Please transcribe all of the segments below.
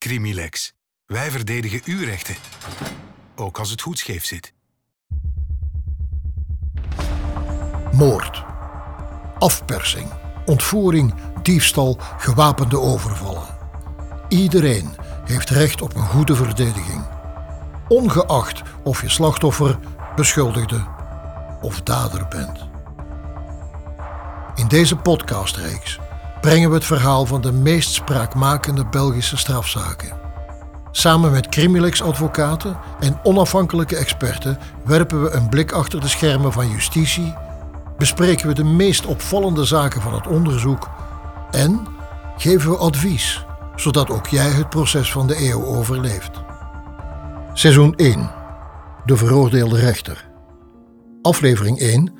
Crimilex. Wij verdedigen uw rechten. Ook als het goed scheef zit. Moord. Afpersing. Ontvoering, diefstal, gewapende overvallen. Iedereen heeft recht op een goede verdediging. Ongeacht of je slachtoffer, beschuldigde of dader bent. In deze podcastreeks brengen we het verhaal van de meest spraakmakende Belgische strafzaken. Samen met Crimilex-advocaten en onafhankelijke experten werpen we een blik achter de schermen van justitie, bespreken we de meest opvallende zaken van het onderzoek en geven we advies, zodat ook jij het proces van de eeuw overleeft. Seizoen 1. De veroordeelde rechter. Aflevering 1.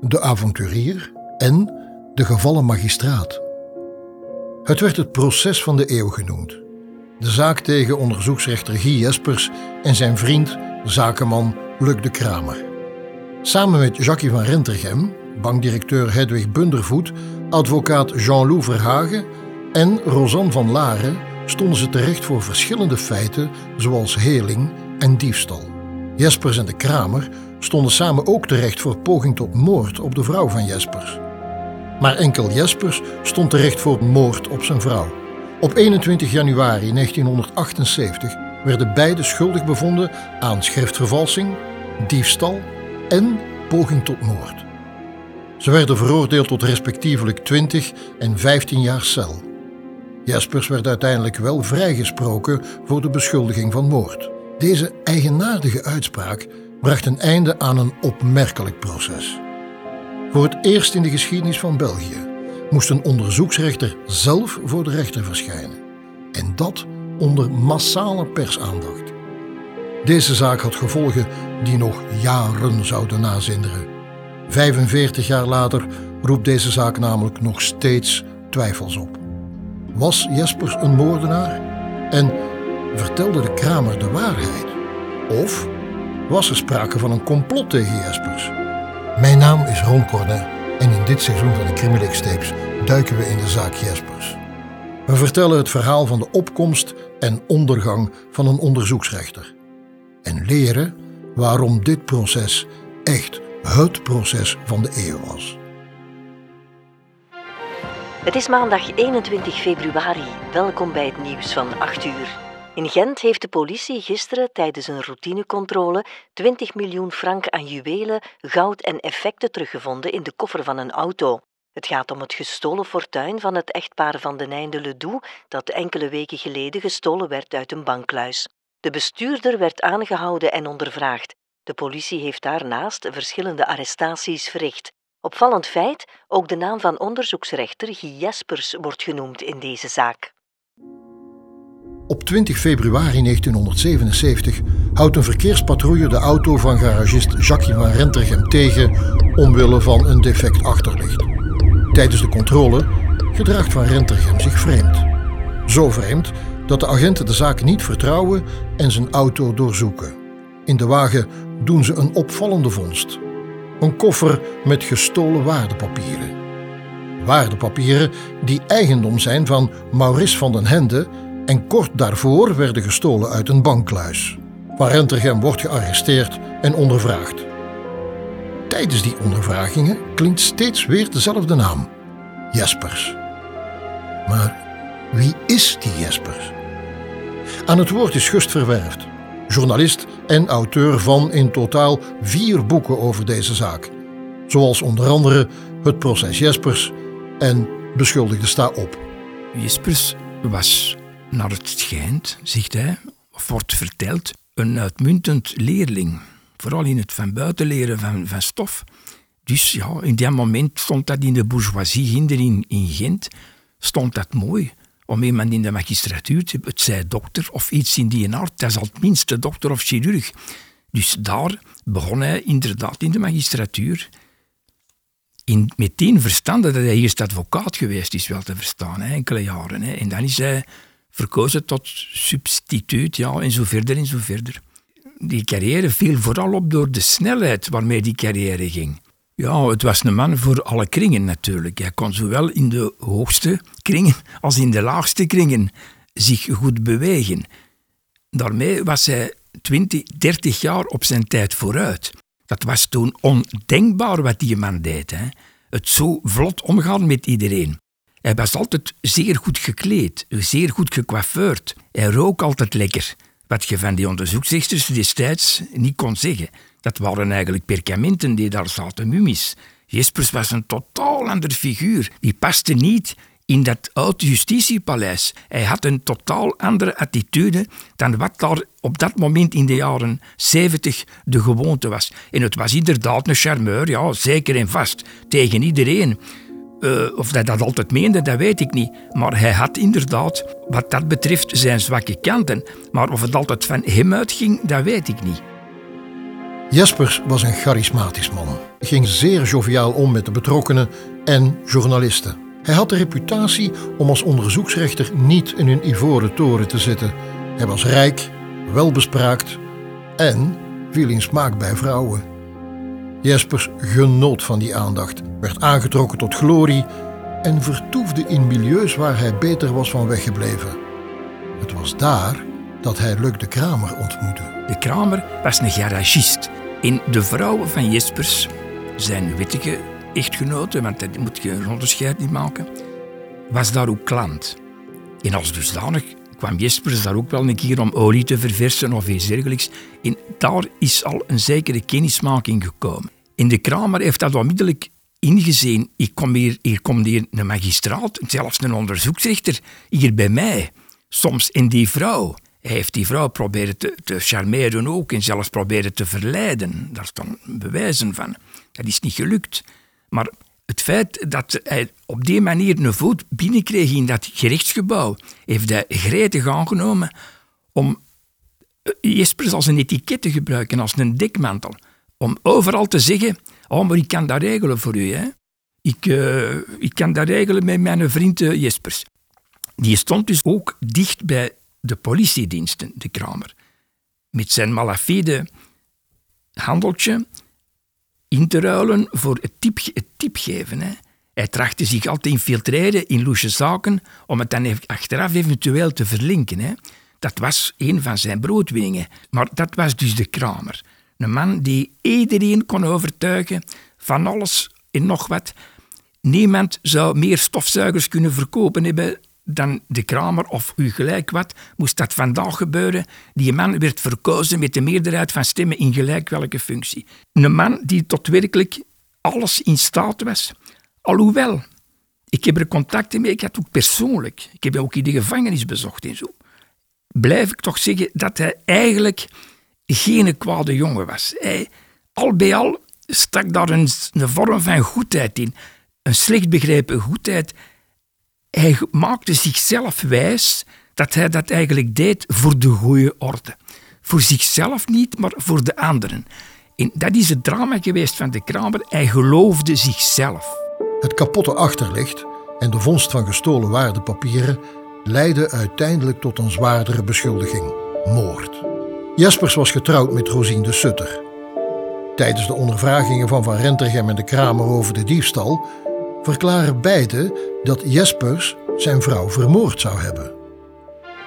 De avonturier en de gevallen magistraat. Het werd het proces van de eeuw genoemd. De zaak tegen onderzoeksrechter Guy Jespers en zijn vriend, zakenman Luc de Kramer. Samen met Jackie van Rentergem, bankdirecteur Hedwig Bundervoet, advocaat Jean-Loup Verhagen en Rosanne van Laren stonden ze terecht voor verschillende feiten zoals heling en diefstal. Jespers en de Kramer stonden samen ook terecht voor poging tot moord op de vrouw van Jespers. Maar enkel Jespers stond terecht voor moord op zijn vrouw. Op 21 januari 1978 werden beide schuldig bevonden aan schriftvervalsing, diefstal en poging tot moord. Ze werden veroordeeld tot respectievelijk 20 en 15 jaar cel. Jespers werd uiteindelijk wel vrijgesproken voor de beschuldiging van moord. Deze eigenaardige uitspraak bracht een einde aan een opmerkelijk proces. Voor het eerst in de geschiedenis van België moest een onderzoeksrechter zelf voor de rechter verschijnen. En dat onder massale persaandacht. Deze zaak had gevolgen die nog jaren zouden nazinderen. 45 jaar later roept deze zaak namelijk nog steeds twijfels op. Was Jespers een moordenaar? En vertelde de Kramer de waarheid? Of was er sprake van een complot tegen Jespers? Mijn naam is Ron Cornet en in dit seizoen van de Crimilex Tapes duiken we in de zaak Jespers. We vertellen het verhaal van de opkomst en ondergang van een onderzoeksrechter. En leren waarom dit proces echt het proces van de eeuw was. Het is maandag 21 februari. Welkom bij het nieuws van 8 uur. In Gent heeft de politie gisteren tijdens een routinecontrole 20 miljoen frank aan juwelen, goud en effecten teruggevonden in de koffer van een auto. Het gaat om het gestolen fortuin van het echtpaar van de Nijnde Ledoux dat enkele weken geleden gestolen werd uit een bankluis. De bestuurder werd aangehouden en ondervraagd. De politie heeft daarnaast verschillende arrestaties verricht. Opvallend feit, ook de naam van onderzoeksrechter Guy Jespers wordt genoemd in deze zaak. Op 20 februari 1977 houdt een verkeerspatrouille de auto van garagist Jacques van Rentergem tegen omwille van een defect achterlicht. Tijdens de controle gedraagt van Rentergem zich vreemd. Zo vreemd dat de agenten de zaak niet vertrouwen en zijn auto doorzoeken. In de wagen doen ze een opvallende vondst. Een koffer met gestolen waardepapieren. Waardepapieren die eigendom zijn van Maurice van den Hende en kort daarvoor werden gestolen uit een bankkluis. Van Rentergem wordt gearresteerd en ondervraagd. Tijdens die ondervragingen klinkt steeds weer dezelfde naam: Jespers. Maar wie is die Jespers? Aan het woord is Gust Verwerft, journalist en auteur van in totaal vier boeken over deze zaak, zoals onder andere Het proces Jespers en Beschuldigde sta op. Jespers was naar het schijnt, zegt hij, of wordt verteld, een uitmuntend leerling. Vooral in het van buiten leren van, van stof. Dus ja, in dat moment stond dat in de bourgeoisie hinder in, in Gent, stond dat mooi. Om iemand in de magistratuur te hebben, het zij dokter of iets in die aard, dat is al het minste dokter of chirurg. Dus daar begon hij inderdaad in de magistratuur. In meteen verstande dat hij eerst advocaat geweest is, wel te verstaan, enkele jaren. En dan is hij verkozen tot substituut, ja, en zo verder en zo verder. Die carrière viel vooral op door de snelheid waarmee die carrière ging. Ja, het was een man voor alle kringen natuurlijk. Hij kon zowel in de hoogste kringen als in de laagste kringen zich goed bewegen. Daarmee was hij 20, 30 jaar op zijn tijd vooruit. Dat was toen ondenkbaar wat die man deed. Hè? Het zo vlot omgaan met iedereen. Hij was altijd zeer goed gekleed, zeer goed gecoiffeerd. Hij rook altijd lekker. Wat je van die onderzoeksrichters destijds niet kon zeggen. Dat waren eigenlijk perkamenten die daar zaten, mummies. Jespers was een totaal ander figuur. Die paste niet in dat oude justitiepaleis. Hij had een totaal andere attitude dan wat daar op dat moment in de jaren 70 de gewoonte was. En het was inderdaad een charmeur, ja, zeker en vast, tegen iedereen. Uh, of hij dat altijd meende, dat weet ik niet. Maar hij had inderdaad, wat dat betreft, zijn zwakke kanten. Maar of het altijd van hem uitging, dat weet ik niet. Jespers was een charismatisch man. Hij ging zeer joviaal om met de betrokkenen en journalisten. Hij had de reputatie om als onderzoeksrechter niet in een ivoren toren te zitten. Hij was rijk, welbespraakt en viel in smaak bij vrouwen. Jespers genoot van die aandacht, werd aangetrokken tot glorie en vertoefde in milieus waar hij beter was van weggebleven. Het was daar dat hij Luc de Kramer ontmoette. De Kramer was een garagist. In de vrouwen van Jespers, zijn wittige echtgenote, want dat moet je een onderscheid niet maken, was daar ook klant. En als dusdanig kwam Jespers daar ook wel een keer om olie te verversen of iets dergelijks. En daar is al een zekere kennismaking gekomen. In de Kramer heeft dat onmiddellijk ingezien. Ik kom hier, hier komt hier een magistraat, zelfs een onderzoeksrechter, hier bij mij. Soms in die vrouw. Hij heeft die vrouw proberen te, te charmeren ook en zelfs proberen te verleiden. Daar staan bewijzen van. Dat is niet gelukt. Maar het feit dat hij op die manier een voet binnenkreeg in dat gerechtsgebouw, heeft hij gretig aangenomen om eh, Jespers als een etiket te gebruiken, als een dekmantel. Om overal te zeggen, oh, maar ik kan dat regelen voor u. Hè? Ik, uh, ik kan dat regelen met mijn vriend uh, Jespers. Die stond dus ook dicht bij de politiediensten, de Kramer. Met zijn malafide handeltje in te ruilen voor het, tip, het. Hè. Hij trachtte zich altijd te infiltreren in loesje zaken om het dan achteraf eventueel te verlinken. Hè. Dat was een van zijn broodwinningen. Maar dat was dus de kramer. Een man die iedereen kon overtuigen van alles en nog wat. Niemand zou meer stofzuigers kunnen verkopen hebben dan de Kramer of u gelijk wat, moest dat vandaag gebeuren. Die man werd verkozen met de meerderheid van stemmen in gelijk welke functie. Een man die tot werkelijk alles in staat was. Alhoewel, ik heb er contacten mee, ik had ook persoonlijk, ik heb ook in de gevangenis bezocht en zo. Blijf ik toch zeggen dat hij eigenlijk geen kwade jongen was. Hij, al bij al stak daar een, vorm van goedheid in. Een slecht begrepen goedheid hij maakte zichzelf wijs dat hij dat eigenlijk deed voor de goede orde. Voor zichzelf niet, maar voor de anderen. En dat is het drama geweest van de Kramer. Hij geloofde zichzelf. Het kapotte achterlicht en de vondst van gestolen waardepapieren leidden uiteindelijk tot een zwaardere beschuldiging: moord. Jespers was getrouwd met Rosine de Sutter. Tijdens de ondervragingen van Van Rentergem en de Kramer over de diefstal verklaren beide dat Jespers zijn vrouw vermoord zou hebben.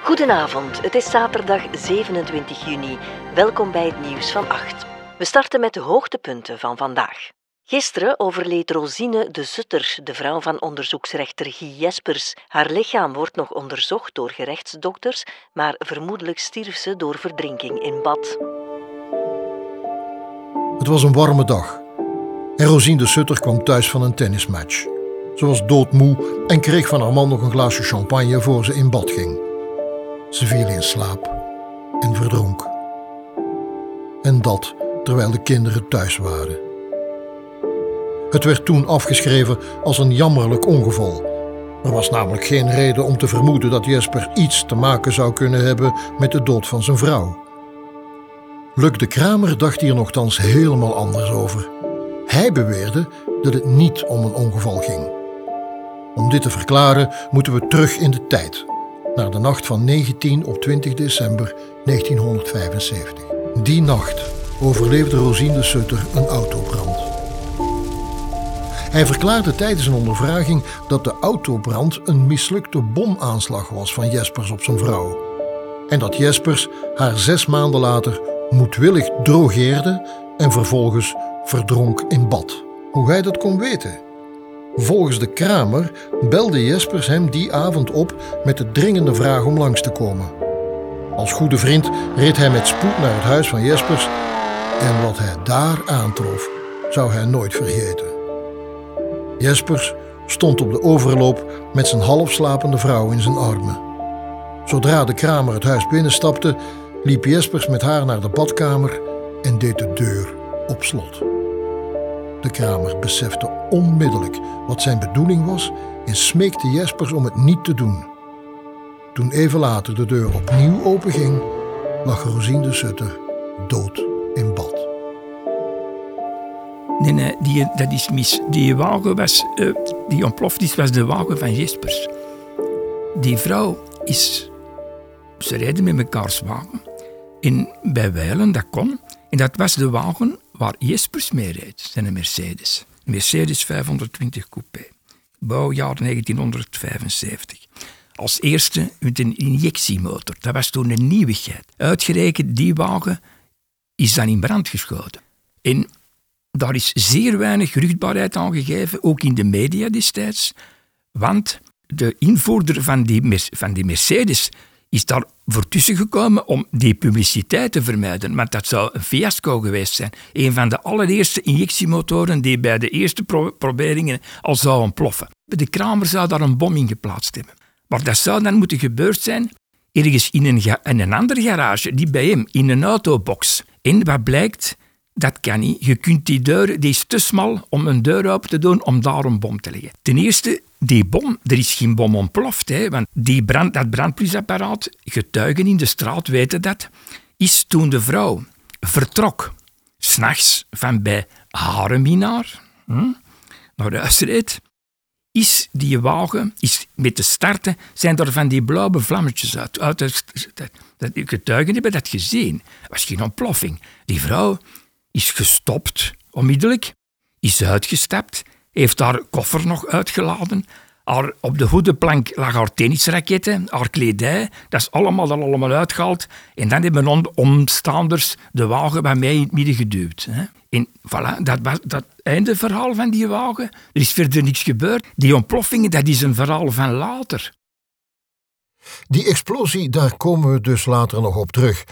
Goedenavond, het is zaterdag 27 juni. Welkom bij het nieuws van 8. We starten met de hoogtepunten van vandaag. Gisteren overleed Rosine de Zutter, de vrouw van onderzoeksrechter Guy Jespers. Haar lichaam wordt nog onderzocht door gerechtsdokters, maar vermoedelijk stierf ze door verdrinking in bad. Het was een warme dag en Rosine de Sutter kwam thuis van een tennismatch. Ze was doodmoe en kreeg van haar man nog een glaasje champagne voor ze in bad ging. Ze viel in slaap en verdronk. En dat terwijl de kinderen thuis waren. Het werd toen afgeschreven als een jammerlijk ongeval. Er was namelijk geen reden om te vermoeden dat Jesper iets te maken zou kunnen hebben met de dood van zijn vrouw. Luc de Kramer dacht hier nogthans helemaal anders over. Hij beweerde dat het niet om een ongeval ging. Om dit te verklaren moeten we terug in de tijd, naar de nacht van 19 op 20 december 1975. Die nacht overleefde Rosine de Sutter een autobrand. Hij verklaarde tijdens een ondervraging dat de autobrand een mislukte bomaanslag was van Jespers op zijn vrouw. En dat Jespers haar zes maanden later moedwillig drogeerde en vervolgens verdronk in bad. Hoe hij dat kon weten? Volgens de kramer belde Jespers hem die avond op met de dringende vraag om langs te komen. Als goede vriend reed hij met spoed naar het huis van Jespers en wat hij daar aantrof, zou hij nooit vergeten. Jespers stond op de overloop met zijn halfslapende vrouw in zijn armen. Zodra de kramer het huis binnenstapte, liep Jespers met haar naar de badkamer en deed de deur op slot. De kramer besefte onmiddellijk wat zijn bedoeling was en smeekte Jespers om het niet te doen. Toen even later de deur opnieuw openging, lag Rosine de Sutter dood. Nee, nee, die, dat is mis. Die wagen was, uh, die ontploft is, was de wagen van Jespers. Die vrouw is, ze rijden met mekaars wagen. En bij Weilen, dat kon. En dat was de wagen waar Jespers mee reed, zijn Mercedes. Mercedes 520 coupé. Bouwjaar 1975. Als eerste met een injectiemotor. Dat was toen een nieuwigheid. Uitgerekend, die wagen is dan in brand geschoten. En daar is zeer weinig geruchtbaarheid aan gegeven, ook in de media destijds. Want de invoerder van die, van die Mercedes is daar voor tussen gekomen om die publiciteit te vermijden. Want dat zou een fiasco geweest zijn. Een van de allereerste injectiemotoren die bij de eerste proberingen al zou ontploffen. De Kramer zou daar een bom in geplaatst hebben. Maar dat zou dan moeten gebeurd zijn ergens in een, in een andere garage, die bij hem, in een autobox. En wat blijkt, dat kan niet. Je kunt die deur, die is te smal om een deur open te doen om daar een bom te leggen. Ten eerste, die bom, er is geen bom ontploft, hè, want die brand, dat brandblusapparaat, getuigen in de straat weten dat, is toen de vrouw vertrok, s'nachts van bij haar minnaar, hm, naar huis reed, is die wagen, is met de starten, zijn er van die blauwe vlammetjes uit. uit dat, dat, getuigen hebben dat gezien. Het was geen ontploffing. Die vrouw is gestopt, onmiddellijk, is uitgestapt, heeft haar koffer nog uitgeladen. Op de hoedenplank lag haar tennisraketten, haar kledij, dat is allemaal er allemaal uitgehaald. En dan hebben de omstaanders de wagen bij mij in het midden geduwd. Hè. En voilà, dat was dat einde verhaal van die wagen. Er is verder niks gebeurd. Die ontploffingen, dat is een verhaal van later. Die explosie, daar komen we dus later nog op terug.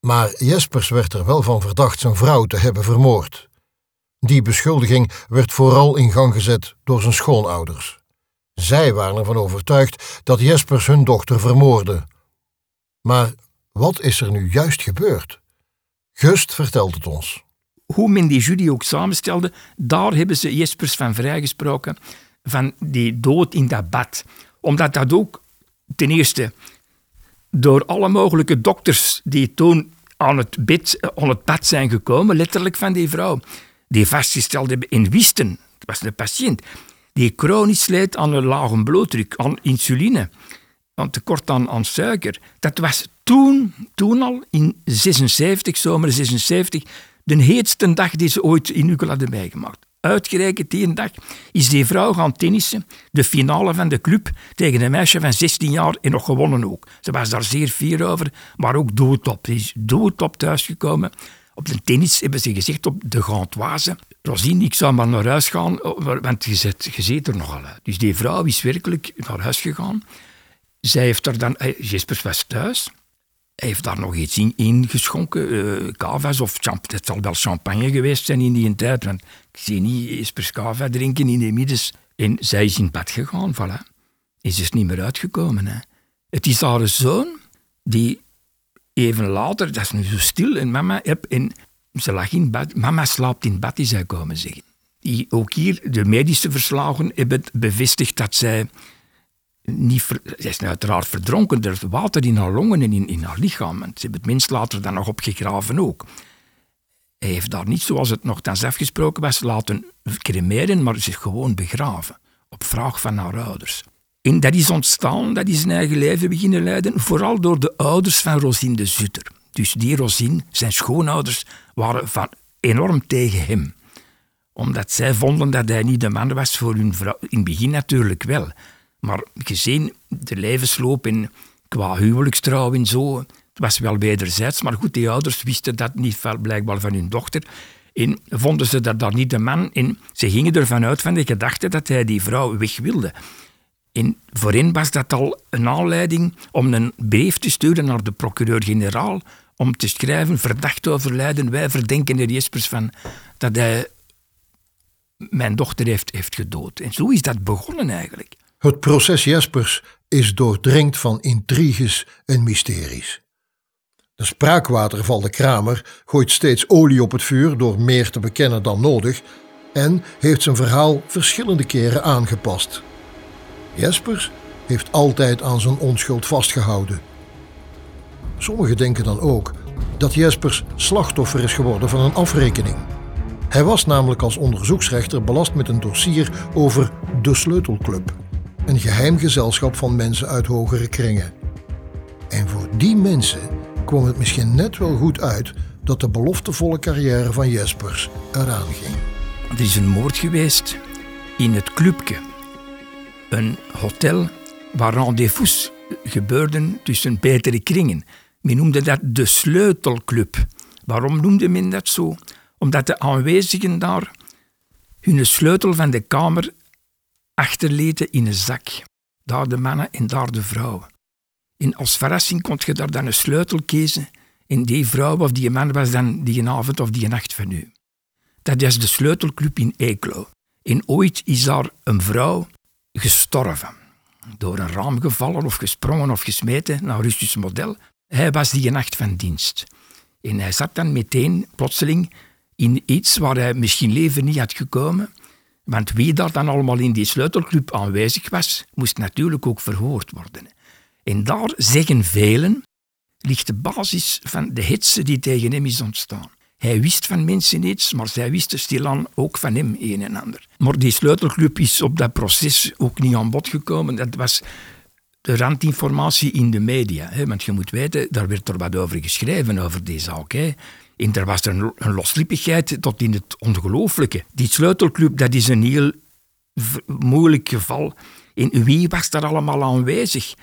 Maar Jespers werd er wel van verdacht zijn vrouw te hebben vermoord. Die beschuldiging werd vooral in gang gezet door zijn schoonouders. Zij waren ervan overtuigd dat Jespers hun dochter vermoordde. Maar wat is er nu juist gebeurd? Gust vertelt het ons. Hoe men die jury ook samenstelde, daar hebben ze Jespers van vrijgesproken van die dood in dat bad. Omdat dat ook ten eerste door alle mogelijke dokters die toen aan het, bed, aan het pad zijn gekomen, letterlijk van die vrouw, die vastgesteld hebben en wisten, het was een patiënt, die chronisch leed aan een lage bloeddruk, aan insuline, aan tekort aan, aan suiker. Dat was toen, toen al, in 76, zomer 76, de heetste dag die ze ooit in Ukkel hadden meegemaakt. Uitgerekend die dag is die vrouw gaan tennissen, de finale van de club, tegen een meisje van 16 jaar en nog gewonnen ook. Ze was daar zeer fier over, maar ook doodop. Ze is doodop thuisgekomen. Op de tennis hebben ze gezegd op de Gantoise, Rosine, ik zou maar naar huis gaan, want je zit, je zit er nogal uit. Dus die vrouw is werkelijk naar huis gegaan. Zij heeft er dan, Jespers was thuis, heeft daar nog iets in, geschonken, uh, cava's of het zal wel champagne geweest zijn in die tijd, want ik zie niet Jespers cava drinken in de middens. En zij is in bed gegaan, voilà. Is dus niet meer uitgekomen. Hè. Het is haar zoon die even later, dat is nu zo stil, en mama heb, en ze lag in bed, mama slaapt in bed, is zij komen zeggen. Die, ook hier, de medische verslagen hebben bevestigd dat zij niet... Ver, zij is uiteraard verdronken, er is water in haar longen en in, in haar lichaam. En ze hebben het minst later dan nog opgegraven ook. Hij heeft daar niet, zoals het nog dan afgesproken was, laten cremeren, maar zich gewoon begraven. Op vraag van haar ouders. En dat is ontstaan, dat is zijn eigen leven beginnen leiden, vooral door de ouders van Rosine de Zutter. Dus die Rosine, zijn schoonouders, waren van enorm tegen hem. Omdat zij vonden dat hij niet de man was voor hun vrouw. In het begin natuurlijk wel. Maar gezien de levensloop en qua huwelijkstrouw en zo, het was wel wederzijds. Maar goed, die ouders wisten dat niet blijkbaar van hun dochter. En vonden ze dat dan niet de man. En ze gingen ervan uit van de gedachte dat hij die vrouw weg wilde. En voor hen was dat al een aanleiding om een brief te sturen naar de procureur-generaal om te schrijven, verdacht overlijden, wij verdenken er Jespers van dat hij mijn dochter heeft, heeft gedood. En zo is dat begonnen eigenlijk. Het proces Jespers is doordrenkt van intriges en mysteries. De spraakwaterval de Kramer gooit steeds olie op het vuur door meer te bekennen dan nodig en heeft zijn verhaal verschillende keren aangepast. Jespers heeft altijd aan zijn onschuld vastgehouden. Sommigen denken dan ook dat Jespers slachtoffer is geworden van een afrekening. Hij was namelijk als onderzoeksrechter belast met een dossier over de Sleutelclub, een geheim gezelschap van mensen uit hogere kringen. En voor die mensen kwam het misschien net wel goed uit dat de beloftevolle carrière van Jespers eraan ging. Er is een moord geweest in het clubje. Een hotel waar rendezvous gebeurden tussen betere kringen. Men noemde dat de sleutelclub. Waarom noemde men dat zo? Omdat de aanwezigen daar hun sleutel van de kamer achterlieten in een zak. Daar de mannen en daar de vrouwen. En als verrassing kon je daar dan een sleutel kiezen en die vrouw of die man was dan die avond of die nacht van u. Dat is de sleutelclub in Eeklo. En ooit is daar een vrouw gestorven. Door een raam gevallen of gesprongen of gesmeten naar Russisch model. Hij was die nacht van dienst. En hij zat dan meteen plotseling in iets waar hij misschien leven niet had gekomen. Want wie daar dan allemaal in die sleutelclub aanwezig was, moest natuurlijk ook verhoord worden. En daar zeggen velen, ligt de basis van de hitse die tegen hem is ontstaan. Hij wist van mensen iets, maar zij wisten stilaan ook van hem een en ander. Maar die sleutelclub is op dat proces ook niet aan bod gekomen. Dat was de randinformatie in de media. Hè? Want je moet weten, daar werd er wat over geschreven, over die zaak. Hè? En er was een, een loslippigheid tot in het ongelooflijke. Die sleutelclub, dat is een heel moeilijk geval. En wie was daar allemaal aanwezig?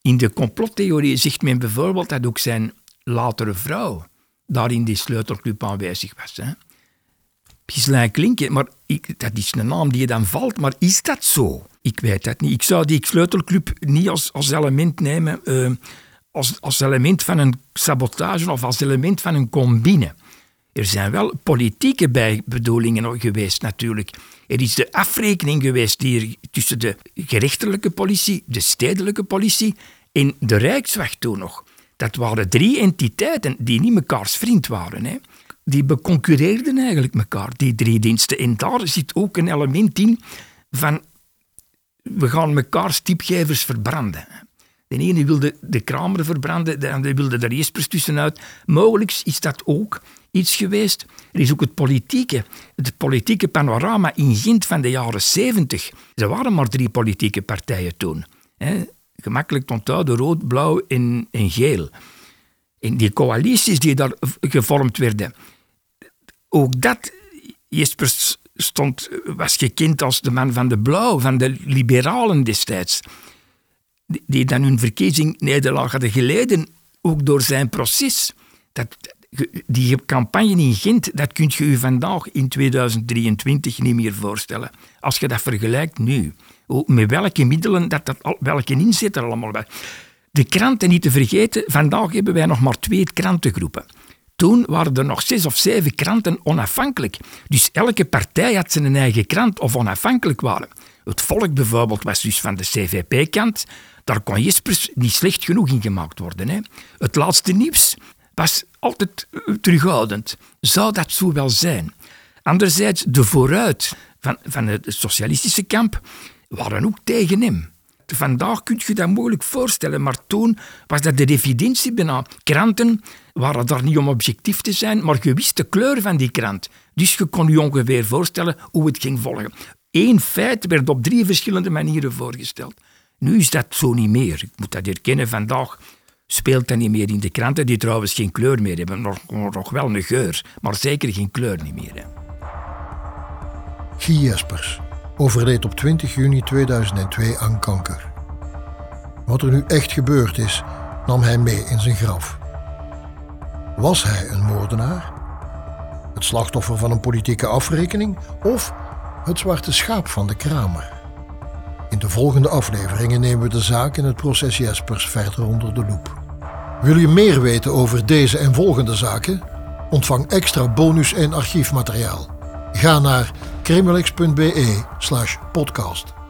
In de complottheorie zegt men bijvoorbeeld dat ook zijn latere vrouw daar in die sleutelclub aanwezig was. Hè. Gislijn Klinken, maar ik, dat is een naam die je dan valt, maar is dat zo? Ik weet dat niet. Ik zou die sleutelclub niet als, als element nemen, uh, als, als element van een sabotage of als element van een combine. Er zijn wel politieke bijbedoelingen geweest natuurlijk. Er is de afrekening geweest hier tussen de gerechtelijke politie, de stedelijke politie en de Rijkswacht toen nog. Dat waren drie entiteiten die niet mekaars vriend waren. Hè. Die beconcurreerden eigenlijk elkaar, die drie diensten. En daar zit ook een element in van we gaan mekaars tipgevers verbranden. De ene wilde de Kramer verbranden, de andere wilde er Jespers tussenuit. Mogelijk is dat ook iets geweest. Er is ook het politieke, het politieke panorama in Gent van de jaren zeventig. Er waren maar drie politieke partijen toen. Hè. Gemakkelijk te onthouden, rood, blauw en, en geel. En die coalities die daar gevormd werden, ook dat, Jespers stond, was gekend als de man van de blauw, van de liberalen destijds die dan hun verkiezingsnederlaag hadden geleden, ook door zijn proces. Dat, die campagne in Gent, dat kun je je vandaag in 2023 niet meer voorstellen. Als je dat vergelijkt nu. Met welke middelen, dat, dat, welke inzet er allemaal bij. De kranten niet te vergeten, vandaag hebben wij nog maar twee krantengroepen. Toen waren er nog zes of zeven kranten onafhankelijk. Dus elke partij had zijn eigen krant of onafhankelijk waren. Het volk bijvoorbeeld was dus van de CVP-kant. Daar kon Jespers niet slecht genoeg in gemaakt worden. Hè. Het laatste nieuws was altijd eh, terughoudend. Zou dat zo wel zijn? Anderzijds, de vooruit van, van het socialistische kamp waren ook tegen hem. Vandaag kun je dat moeilijk voorstellen, maar toen was dat de evidentie bijna. Kranten waren daar niet om objectief te zijn, maar je wist de kleur van die krant. Dus je kon je ongeveer voorstellen hoe het ging volgen. Eén feit werd op drie verschillende manieren voorgesteld. Nu is dat zo niet meer. Ik moet dat erkennen, vandaag speelt dat niet meer in de kranten, die trouwens geen kleur meer hebben. Nog, nog wel een geur, maar zeker geen kleur niet meer. Guy Jespers, overleed op 20 juni 2002 aan kanker. Wat er nu echt gebeurd is, nam hij mee in zijn graf. Was hij een moordenaar? Het slachtoffer van een politieke afrekening of het zwarte schaap van de kramer? In de volgende afleveringen nemen we de zaak en het proces Jespers verder onder de loep. Wil je meer weten over deze en volgende zaken? Ontvang extra bonus en archiefmateriaal. Ga naar kremelex.be/podcast.